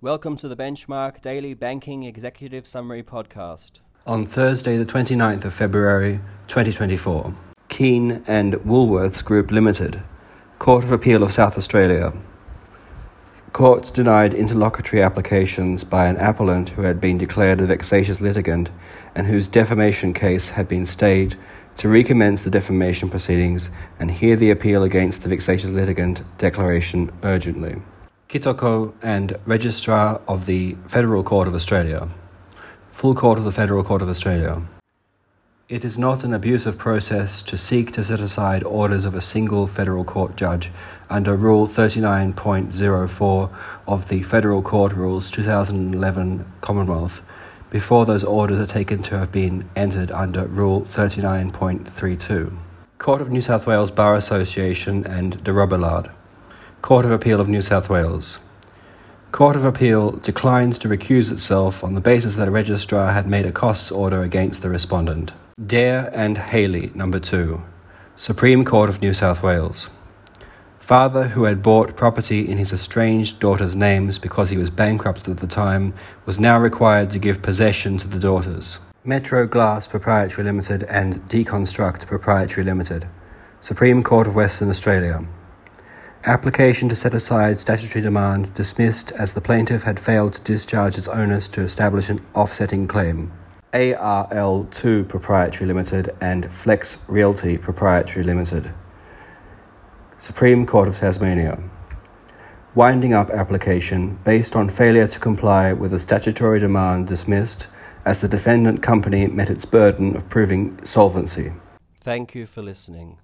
Welcome to the Benchmark Daily Banking Executive Summary Podcast. On Thursday, the 29th of February 2024, Keane and Woolworths Group Limited, Court of Appeal of South Australia. Courts denied interlocutory applications by an appellant who had been declared a vexatious litigant and whose defamation case had been stayed to recommence the defamation proceedings and hear the appeal against the vexatious litigant declaration urgently. Kitoko and Registrar of the Federal Court of Australia. Full Court of the Federal Court of Australia. It is not an abusive process to seek to set aside orders of a single federal court judge under Rule 39.04 of the Federal Court Rules 2011 Commonwealth before those orders are taken to have been entered under Rule 39.32. Court of New South Wales Bar Association and de Robillard. Court of Appeal of New South Wales. Court of Appeal declines to recuse itself on the basis that a registrar had made a costs order against the respondent. Dare and Haley, number 2. Supreme Court of New South Wales. Father who had bought property in his estranged daughter's names because he was bankrupt at the time was now required to give possession to the daughters. Metro Glass Proprietary Limited and Deconstruct Proprietary Limited. Supreme Court of Western Australia. Application to set aside statutory demand dismissed as the plaintiff had failed to discharge its onus to establish an offsetting claim. ARL2 Proprietary Limited and Flex Realty Proprietary Limited. Supreme Court of Tasmania. Winding up application based on failure to comply with a statutory demand dismissed as the defendant company met its burden of proving solvency. Thank you for listening.